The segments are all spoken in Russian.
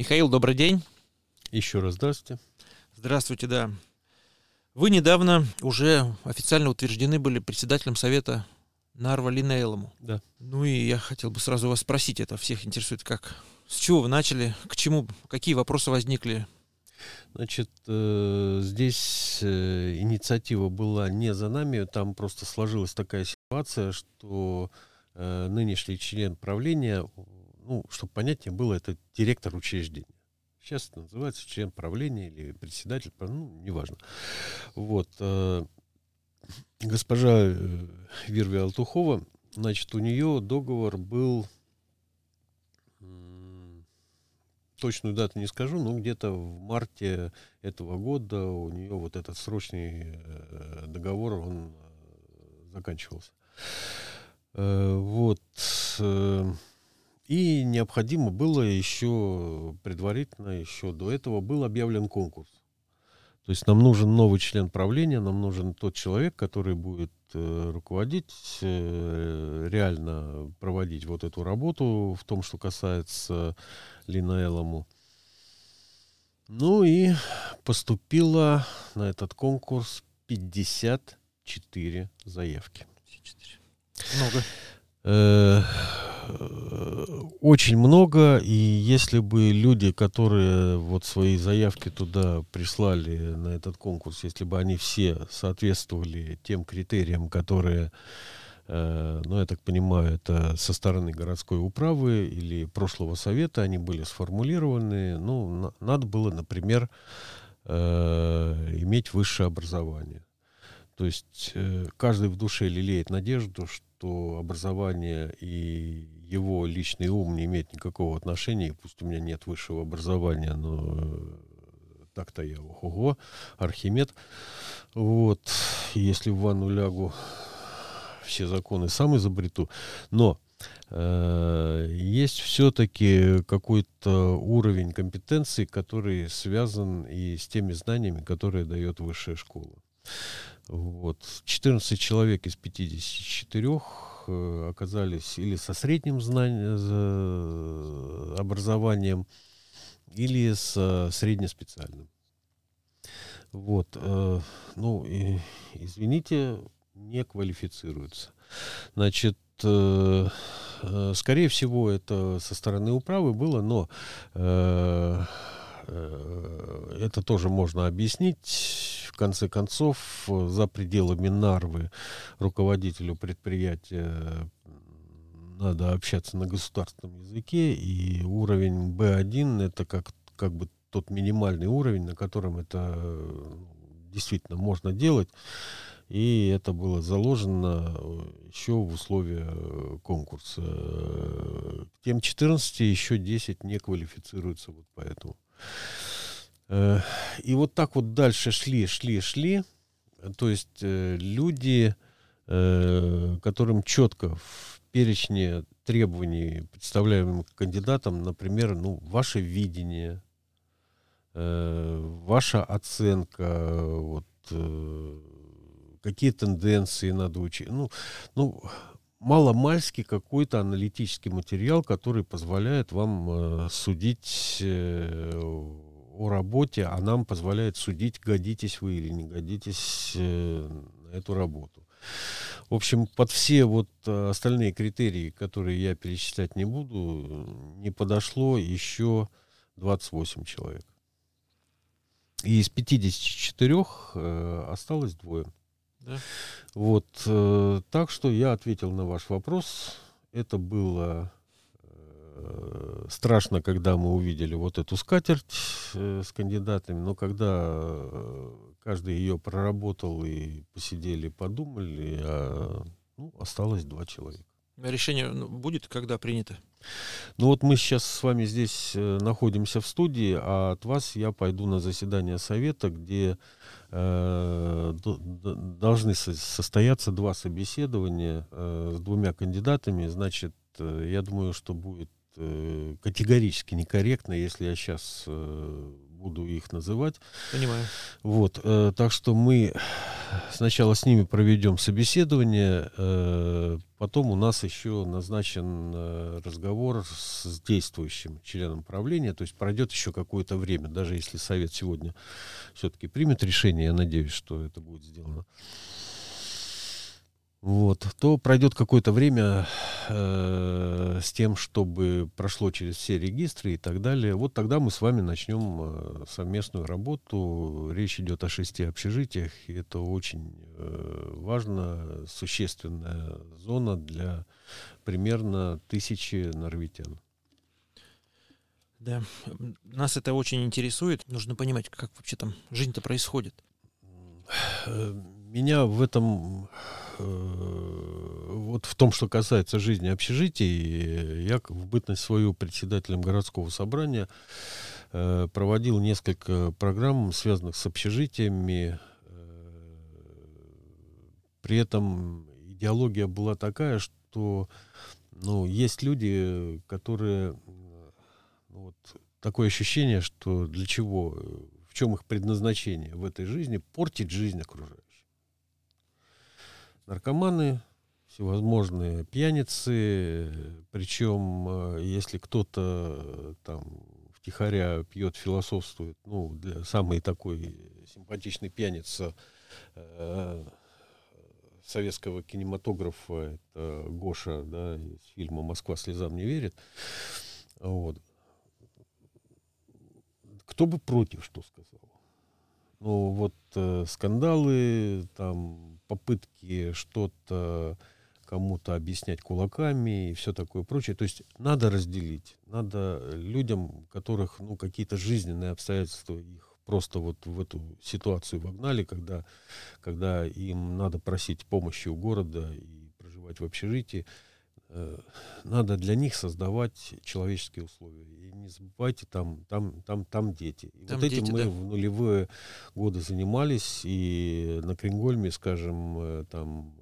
Михаил, добрый день. Еще раз здравствуйте. Здравствуйте, да. Вы недавно уже официально утверждены были председателем совета Нарва Линейлому. Да. Ну и я хотел бы сразу вас спросить, это всех интересует, как, с чего вы начали, к чему, какие вопросы возникли? Значит, э, здесь э, инициатива была не за нами, там просто сложилась такая ситуация, что э, нынешний член правления, ну, чтобы понятнее было, это директор учреждения. Сейчас это называется член правления или председатель, ну, неважно. Вот. Э, госпожа э, Вирви Алтухова, значит, у нее договор был, точную дату не скажу, но где-то в марте этого года у нее вот этот срочный э, договор, он заканчивался. Вот. И необходимо было еще предварительно, еще до этого был объявлен конкурс. То есть нам нужен новый член правления, нам нужен тот человек, который будет э, руководить, э, реально проводить вот эту работу в том, что касается Лина Элому. Ну и поступило на этот конкурс 54 заявки. 54. Много. Э, очень много, и если бы люди, которые вот свои заявки туда прислали на этот конкурс, если бы они все соответствовали тем критериям, которые, э, ну, я так понимаю, это со стороны городской управы или прошлого совета, они были сформулированы, ну, на, надо было, например, э, иметь высшее образование. То есть э, каждый в душе лелеет надежду, что образование и его личный ум не имеет никакого отношения. Пусть у меня нет высшего образования, но э, так-то я ого, Архимед. Вот, если в ванну лягу, все законы сам изобрету. Но э, есть все-таки какой-то уровень компетенции, который связан и с теми знаниями, которые дает высшая школа. Вот. 14 человек из 54 э, оказались или со средним знанием, образованием, или с среднеспециальным. Вот. Э, ну, и, извините, не квалифицируются. Значит, э, скорее всего, это со стороны управы было, но это тоже можно объяснить конце концов, за пределами Нарвы руководителю предприятия надо общаться на государственном языке, и уровень B1 это как, как бы тот минимальный уровень, на котором это действительно можно делать. И это было заложено еще в условия конкурса. Тем 14 еще 10 не квалифицируются вот поэтому. Э, и вот так вот дальше шли, шли, шли. То есть э, люди, э, которым четко в перечне требований, представляемым кандидатам, например, ну, ваше видение, ваша оценка, вот, какие тенденции надо учить. Ну, ну маломальский какой-то аналитический материал, который позволяет вам судить о работе, а нам позволяет судить, годитесь вы или не годитесь э, на эту работу. В общем, под все вот э, остальные критерии, которые я перечислять не буду, не подошло еще 28 человек. И из 54 э, осталось двое. Да? Вот, э, так что я ответил на ваш вопрос. Это было Э, страшно, когда мы увидели вот эту скатерть с кандидатами, но когда э, каждый ее проработал и посидели, подумали, а, ну, осталось два человека. Решение ну, будет когда принято? Ну вот мы сейчас с вами здесь находимся в студии, а от вас я пойду на заседание совета, где э, должны состояться два собеседования э, с двумя кандидатами. Значит, э, я думаю, что будет Э, категорически некорректно, если я сейчас э, буду их называть. Понимаю. Вот, э, так что мы сначала с ними проведем собеседование, э, потом у нас еще назначен э, разговор с действующим членом правления, то есть пройдет еще какое-то время, даже если совет сегодня все-таки примет решение, я надеюсь, что это будет сделано вот, то пройдет какое-то время э, с тем, чтобы прошло через все регистры и так далее. Вот тогда мы с вами начнем э, совместную работу. Речь идет о шести общежитиях, и это очень э, важно, существенная зона для примерно тысячи норвитян. Да, нас это очень интересует. Нужно понимать, как вообще там жизнь-то происходит. Э, меня в этом Э, вот в том, что касается жизни общежитий, я в бытность свою председателем городского собрания э, проводил несколько программ, связанных с общежитиями. Э, при этом идеология была такая, что ну, есть люди, которые ну, вот, такое ощущение, что для чего, в чем их предназначение в этой жизни, портить жизнь окружающих наркоманы, всевозможные пьяницы, причем э, если кто-то э, там втихаря пьет, философствует, ну, для самый такой симпатичный пьяница э, советского кинематографа, это Гоша, да, из фильма «Москва слезам не верит», вот. Кто бы против, что сказал? Ну, вот э, скандалы, там, попытки что-то кому-то объяснять кулаками и все такое прочее. То есть надо разделить. Надо людям, которых ну, какие-то жизненные обстоятельства их просто вот в эту ситуацию вогнали, когда, когда им надо просить помощи у города и проживать в общежитии, э, надо для них создавать человеческие условия. И не забывайте, там, там, там, там дети. И там вот этим дети, мы да. в нулевые годы занимались, и на Крингольме, скажем, э, там э,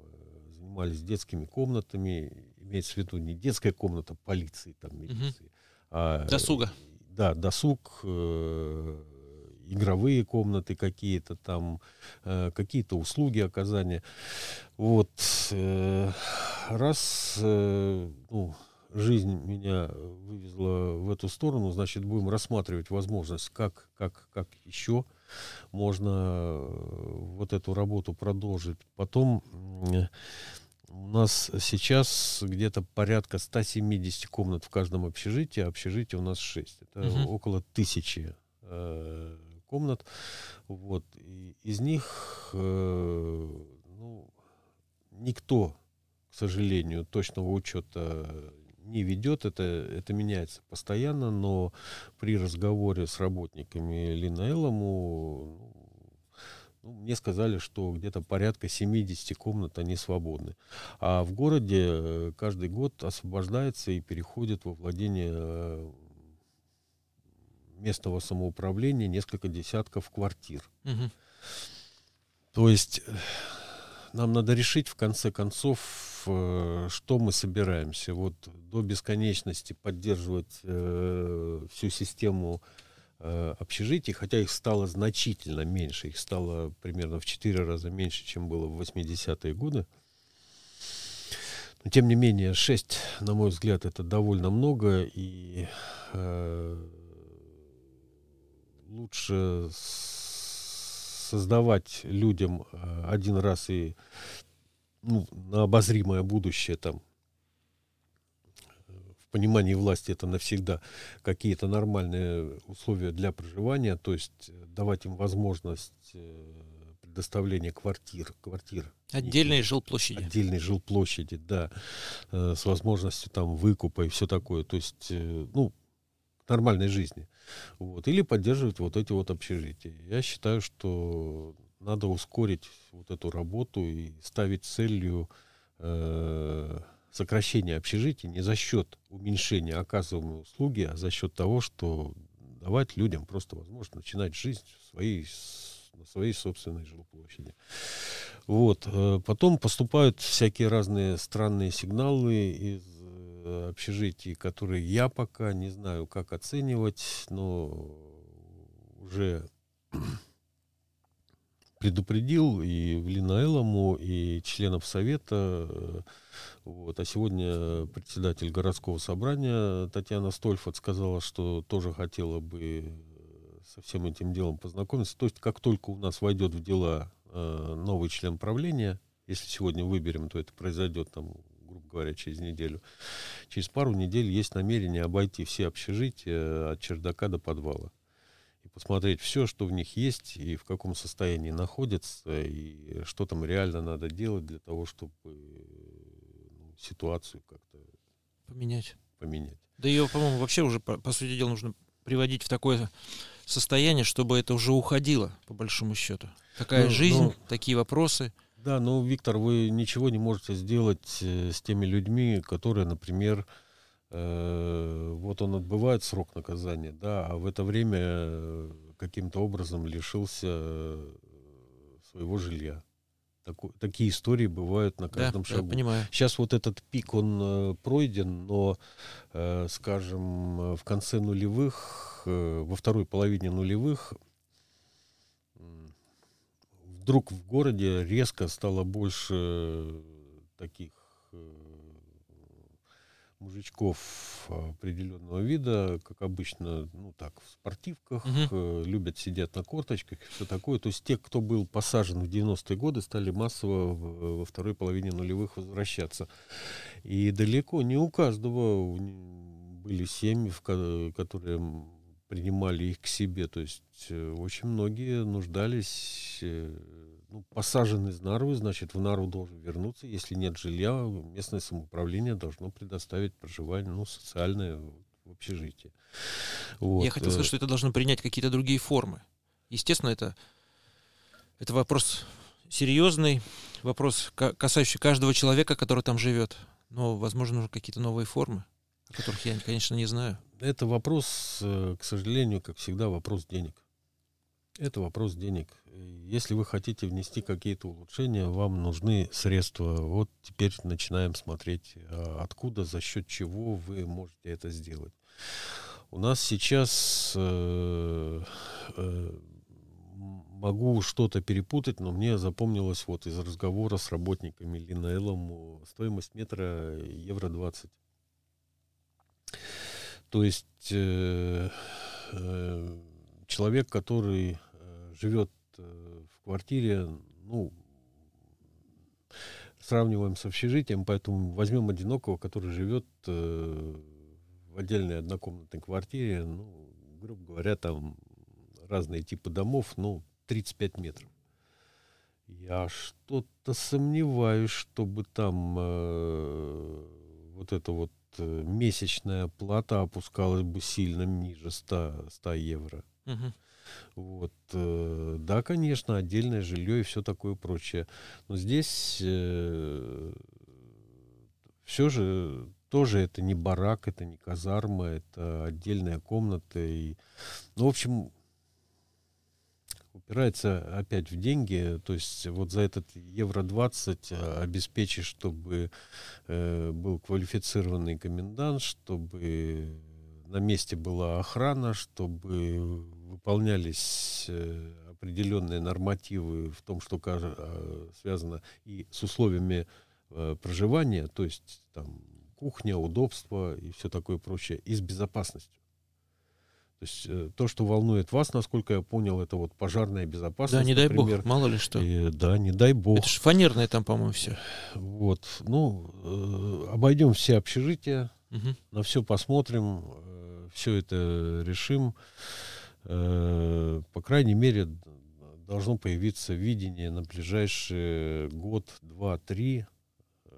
занимались детскими комнатами, имеется в виду не детская комната полиции, там, милиции, угу. а... Досуга. Да, досуг, игровые комнаты какие-то там, э, какие-то услуги оказания. Вот. Э, раз э, ну, жизнь меня вывезла в эту сторону, значит, будем рассматривать возможность, как, как, как еще можно вот эту работу продолжить. Потом у нас сейчас где-то порядка 170 комнат в каждом общежитии, а общежитие у нас 6. Это угу. около тысячи комнат. Вот. И из них э, ну, никто, к сожалению, точного учета не ведет, это, это меняется постоянно, но при разговоре с работниками Лина Элому ну, мне сказали, что где-то порядка 70 комнат они свободны. А в городе э, каждый год освобождается и переходит во владение э, местного самоуправления несколько десятков квартир. Угу. То есть э, нам надо решить в конце концов, что мы собираемся. Вот до бесконечности поддерживать э, всю систему э, общежитий, хотя их стало значительно меньше, их стало примерно в 4 раза меньше, чем было в 80-е годы. Но тем не менее, 6, на мой взгляд, это довольно много, и э, лучше создавать людям э, один раз и ну, на обозримое будущее там в понимании власти это навсегда какие-то нормальные условия для проживания, то есть давать им возможность э, предоставления квартир, квартир. Отдельные жилплощади. Отдельные жилплощади, да, э, с возможностью там выкупа и все такое. То есть, ну, нормальной жизни. Вот. Или поддерживать вот эти вот общежития. Я считаю, что надо ускорить вот эту работу и ставить целью э, сокращения общежитий не за счет уменьшения оказываемой услуги, а за счет того, что давать людям просто возможность начинать жизнь в своей, на своей собственной жилплощади. Вот. Э, потом поступают всякие разные странные сигналы из Э, общежитий, которые я пока не знаю, как оценивать, но уже предупредил и в Линаэлому, и членов Совета. Вот. А сегодня председатель городского собрания Татьяна Стольфот сказала, что тоже хотела бы со всем этим делом познакомиться. То есть, как только у нас войдет в дела э, новый член правления, если сегодня выберем, то это произойдет там грубо говоря, через неделю. Через пару недель есть намерение обойти все общежития от чердака до подвала посмотреть все, что в них есть, и в каком состоянии находятся, и что там реально надо делать для того, чтобы ну, ситуацию как-то поменять. поменять. Да ее, по-моему, вообще уже, по, по сути дела, нужно приводить в такое состояние, чтобы это уже уходило, по большому счету. Такая ну, жизнь, ну, такие вопросы. Да, но, Виктор, вы ничего не можете сделать э, с теми людьми, которые, например, Э, вот он отбывает срок наказания, да, а в это время э, каким-то образом лишился э, своего жилья. Таку, такие истории бывают на каждом да, шагу. Я понимаю. Сейчас вот этот пик, он э, пройден, но, э, скажем, в конце нулевых, э, во второй половине нулевых, вдруг в городе резко стало больше таких мужичков определенного вида, как обычно, ну так, в спортивках, угу. э, любят сидеть на корточках и все такое. То есть те, кто был посажен в 90-е годы, стали массово в, во второй половине нулевых возвращаться. И далеко не у каждого были семьи, в которые принимали их к себе. То есть э, очень многие нуждались э, ну, посажен из Нарвы, значит, в Нарву должен вернуться. Если нет жилья, местное самоуправление должно предоставить проживание, ну, социальное в общежитии. Вот. Я хотел сказать, э, что это должно принять какие-то другие формы. Естественно, это, это вопрос серьезный, вопрос, касающий каждого человека, который там живет. Но, возможно, нужны какие-то новые формы, о которых я, конечно, не знаю. Это вопрос, э, к сожалению, как всегда, вопрос денег. Это вопрос денег. Если вы хотите внести какие-то улучшения, вам нужны средства. Вот теперь начинаем смотреть, а откуда, за счет чего вы можете это сделать. У нас сейчас э, э, могу что-то перепутать, но мне запомнилось вот из разговора с работниками Линаэлом стоимость метра евро 20. То есть э, э, человек, который живет э, в квартире, ну, сравниваем с общежитием, поэтому возьмем одинокого, который живет э, в отдельной однокомнатной квартире, ну, грубо говоря, там разные типы домов, ну, 35 метров. Я что-то сомневаюсь, чтобы там э, вот эта вот э, месячная плата опускалась бы сильно ниже 100, 100 евро. Угу. Вот. Э, да, конечно, отдельное жилье и все такое прочее. Но здесь э, все же тоже это не барак, это не казарма, это отдельная комната. И, ну, в общем, упирается опять в деньги. То есть вот за этот евро 20 э, обеспечить, чтобы э, был квалифицированный комендант, чтобы на месте была охрана, чтобы выполнялись э, определенные нормативы в том, что э, связано и с условиями э, проживания, то есть там кухня, удобство и все такое прочее, и с безопасностью. То есть то, что волнует вас, насколько я понял, это вот пожарная безопасность. Да, не дай например. бог, мало ли что. И, да, не дай бог. Это же фанерное там, по-моему, все. Вот, ну, э, обойдем все общежития, угу. на все посмотрим, э, все это решим. Э, по крайней мере, должно появиться видение на ближайший год, два, три,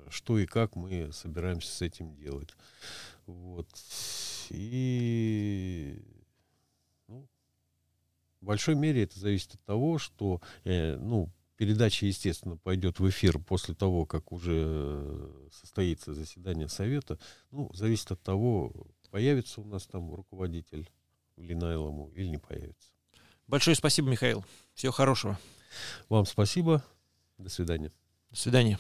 что и как мы собираемся с этим делать. Вот. И ну, в большой мере это зависит от того, что э, ну, передача, естественно, пойдет в эфир после того, как уже состоится заседание Совета. Ну, зависит от того, появится у нас там руководитель Линайлому или не появится. Большое спасибо, Михаил. Всего хорошего. Вам спасибо. До свидания. До свидания.